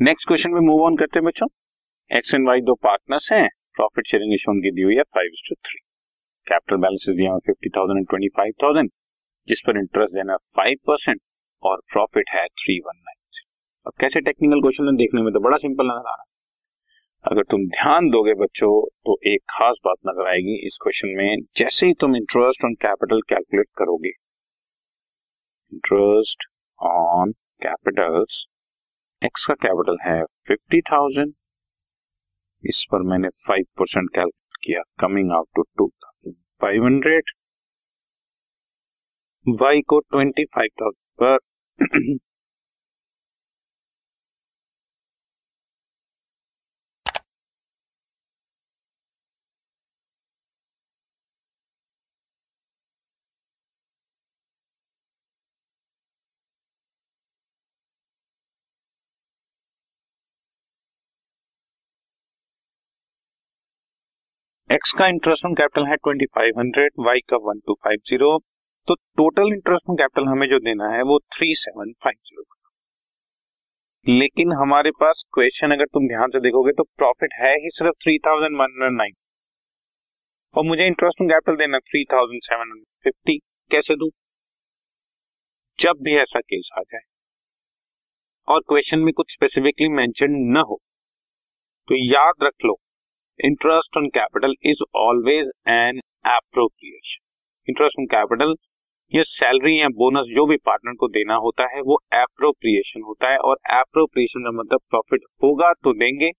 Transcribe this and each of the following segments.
Next question में move on करते हैं बच्चों। एक्स एंड वाई दो पार्टनर्स हैं। प्रॉफिट शेयरिंग रेशियो उनकी दी हुई है five two three capital balance दिया हुआ fifty thousand and twenty five thousand जिस पर इंटरेस्ट देना फाइव परसेंट और प्रॉफिट है थ्री वन नाइन अब कैसे टेक्निकल क्वेश्चन देखने में तो बड़ा सिंपल नज़र आ रहा है। अगर तुम ध्यान दोगे बच्चों तो एक खास बात नज़र आएगी इस क्वेश्चन में, जैसे ही तुम इंटरेस्ट ऑन कैपिटल कैलकुलेट करोगे इंटरेस्ट ऑन कैपिटल्स एक्स का कैपिटल है फिफ्टी थाउज़ेंड। इस पर मैंने फाइव परसेंट कैलकुलेट किया, coming out to two thousand five hundred. Y को ट्वेंटी फाइव थाउज़ेंड पर एक्स का इंटरेस्ट ऑन कैपिटल है ट्वेंटी फाइव हंड्रेड वाई का वन टू फाइव ज़ीरो तो टोटल इंटरेस्ट ऑन कैपिटल हमें जो देना है वो थ्री सेवन फाइव ज़ीरो लेकिन हमारे पास क्वेश्चन अगर तुम ध्यान से देखोगे तो प्रॉफिट है ही सिर्फ़ three thousand one hundred nine और मुझे इंटरेस्ट ऑन कैपिटल देना three thousand seven hundred fifty कैसे दू? जब भी ऐसा केस आ जाए। और क्वेश्चन में कुछ स्पेसिफिकली मेंशन न हो। तो याद रख लो interest on capital is always an appropriation interest on capital ये सैलरी या बोनस जो भी पार्टनर को देना होता है, वो एप्रोप्रिएशन होता है और एप्रोप्रिएशन का मतलब प्रॉफिट होगा तो देंगे,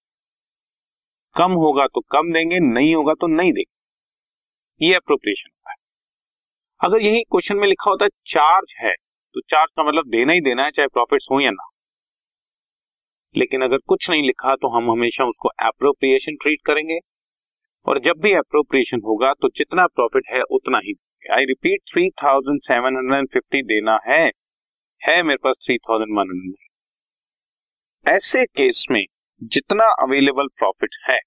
कम होगा तो कम देंगे, नहीं होगा तो नहीं देंगे। ये अप्रोप्रिएशन होता है। अगर यही क्वेश्चन में लिखा होता है चार्ज है तो चार्ज का मतलब देना ही देना है, चाहे प्रॉफिट हो या ना लेकिन अगर कुछ नहीं लिखा तो हम हमेशा उसको अप्रोप्रिएशन ट्रीट करेंगे। और जब भी अप्रोप्रिएशन होगा तो जितना प्रॉफिट है उतना ही। I repeat three thousand seven hundred and fifty देना है। है मेरे पास थ्री थाउज़ेंड वन हंड्रेड ऐसे केस में जितना अवेलेबल प्रॉफिट है,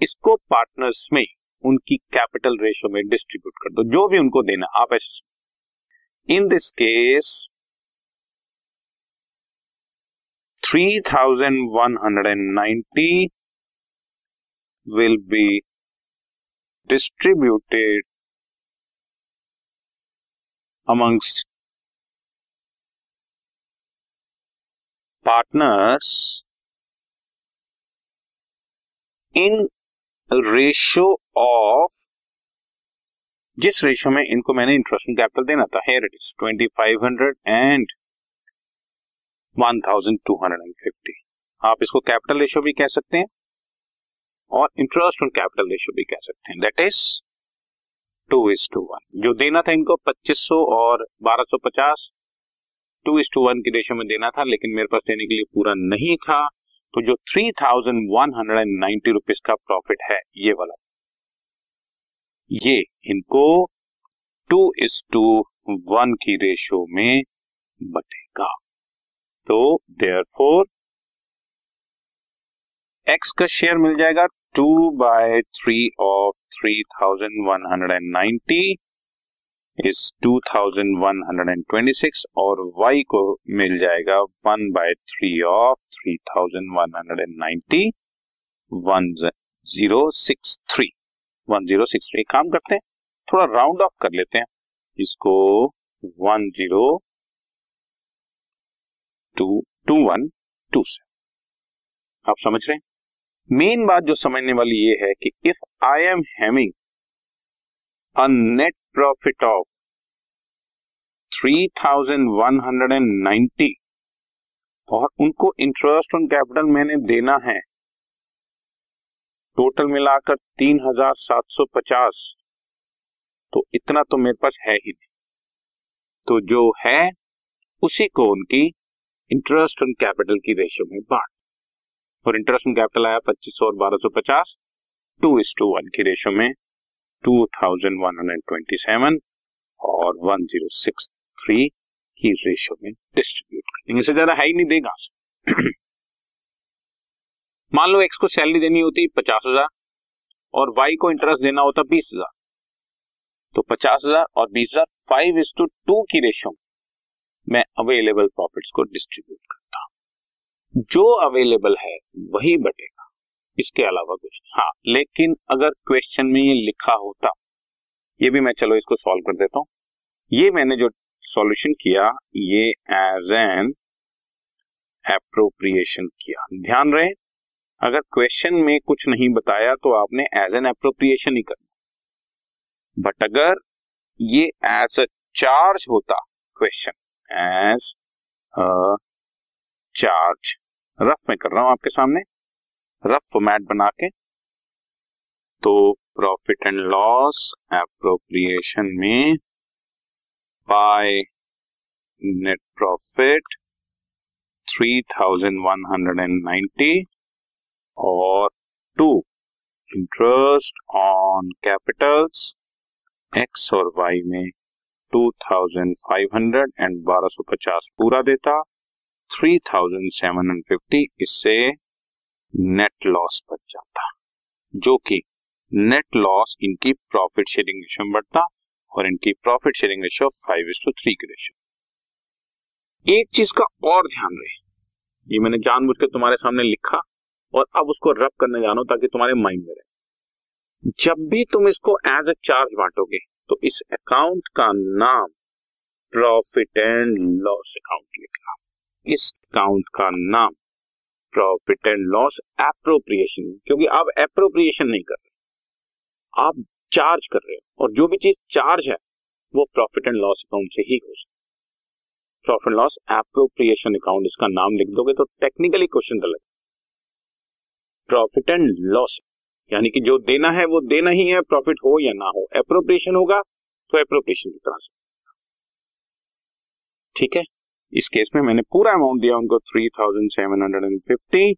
इसको पार्टनर्स में उनकी कैपिटल रेशियो में डिस्ट्रीब्यूट कर दो, जो भी उनको देना आप ऐसे in this case 3190 will be distributed amongst partners in ratio of जिस रेशियो में इनको मैंने इंटरेस्ट कैपिटल देना था here it is twenty five hundred and one thousand two hundred and fifty आप इसको कैपिटल रेशियो भी कह सकते हैं और इंटरेस्ट ऑन कैपिटल रेशियो भी कह सकते हैं। That is two is to one जो देना था इनको पच्चीस सौ और बारह सौ पचास टू इज़ टू वन की रेशियो में देना था, लेकिन मेरे पास देने के लिए पूरा नहीं था। तो जो three thousand one hundred and ninety rupees का प्रॉफिट है, ये वाला। ये इनको टू इज़ टू वन की रेशियो में बटेगा। तो देयर फोर एक्स का शेयर मिल जाएगा two by three of three thousand one hundred and ninety is two thousand one hundred and twenty six और वाई को मिल जाएगा one by three of three thousand one hundred and ninety one zero six three one zero six three काम करते हैं, थोड़ा round of कर लेते हैं, इसको one zero two two one, two seven. आप समझ रहे मेन बात जो समझने वाली ये है कि if I am having a net profit of three thousand one hundred and ninety और उनको इंटरेस्ट ऑन कैपिटल मैंने देना है टोटल मिलाकर तीन हज़ार सात सौ पचास तो इतना तो मेरे पास है ही नहीं। तो जो है, उसी को उनकी इंटरेस्ट ऑन कैपिटल की रेशियो में बांट। और इंटरेस्ट ऑन कैपिटल आया पच्चीस और बारह सौ पचास। टू इज़ टू वन की रेशियो में two thousand one hundred twenty seven और वन ज़ीरो सिक्स थ्री की रेशियो में डिस्ट्रीब्यूट कर। देंगे इससे ज़्यादा है ही नहीं देगा। मान लो एक्स को सैलरी देनी होती पचास हज़ार और वाई को इंटरेस्ट देना होता बीस हज़ार। तो पचास हज़ार और बीस हज़ार five is to two two ratio में अवेलेबल प्रॉफिट्स को डिस्ट्रीब्यूट करता हूँ। जो अवेलेबल है, वही बटेगा। इसके अलावा कुछ हाँ लेकिन अगर क्वेश्चन में ये लिखा होता, ये भी मैं चलो इसको सॉल्व कर देता हूँ। ये मैंने जो सॉल्यूशन किया, ये एज एन अप्रोप्रिएशन किया। ध्यान रहे, अगर क्वेश्चन में कुछ नहीं बताया तो आपने एज एन अप्रोप्रिएशन ही करना बट अगर ये एज अ चार्ज होता question as a charge rough में कर रहा हूँ आपके सामने। रफ फॉर्मेट बना के। तो प्रॉफिट एंड लॉस एप्रोप्रिएशन में by net profit three thousand one hundred and ninety और two interest on capitals X और वाई में two thousand five hundred and बारह सौ पचास पूरा देता three thousand seven hundred fifty इससे नेट लॉस बच जाता, जो कि नेट लॉस इनकी प्रॉफिट शेयरिंग रेशियो में बढ़ता और इनकी profit sharing ratio five is to three की रेशियो एक चीज़ का और ध्यान रहे। ये मैंने जानबूझ के तुम्हारे सामने लिखा और अब उसको रब करने जानो ताकि तुम्हारे माइंड में रहे। जब भी तुम इसको एज ए चार्ज बांटोगे तो इस अकाउंट का नाम प्रॉफिट एंड लॉस अकाउंट लिखना। इस अकाउंट का नाम प्रॉफिट एंड लॉस एप्रोप्रिएशन क्योंकि आप एप्रोप्रिएशन नहीं कर रहे। आप चार्ज कर रहे हो, और जो भी चीज़ चार्ज है, वो प्रॉफिट एंड लॉस अकाउंट से ही हो सकता है। Profit and loss appropriation account इसका नाम लिख दोगे तो टेक्निकली क्वेश्चन गलत प्रॉफिट एंड लॉस यानी कि जो देना है वो देना ही है प्रॉफिट हो या ना हो। एप्रोप्रिएशन होगा तो एप्रोप्रिएशन की तरह से। ठीक है? इस केस में मैंने पूरा अमाउंट दिया, उनको three thousand seven hundred and fifty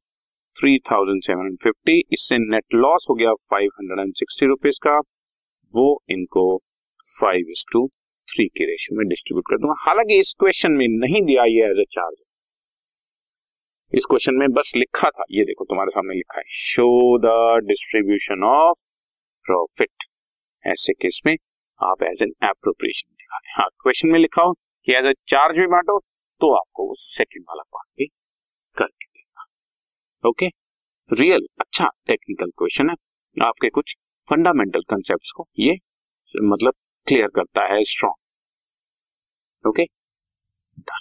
three thousand seven hundred fifty इससे नेट लॉस हो गया five hundred and sixty rupees का। वो इनको फाइव इज़ टू थ्री के रेशियो में डिस्ट्रीब्यूट कर दूँगा। हालाँकि इस क्वेश्चन में नहीं दिया, ये एज ए चार्ज इस क्वेश्चन में बस लिखा था, ये देखो तुम्हारे सामने लिखा है show the distribution of profit ऐसे केस में आप एज एन एप्रोप्रिएशन दिखा रहे हाँ क्वेश्चन में लिखा हो कि एज ए चार्ज भी बांटो तो आपको वो सेकंड वाला पार्ट भी करके देगा। ओके रियल अच्छा टेक्निकल क्वेश्चन है। आपके कुछ फंडामेंटल कंसेप्ट को ये मतलब क्लियर करता है strong okay done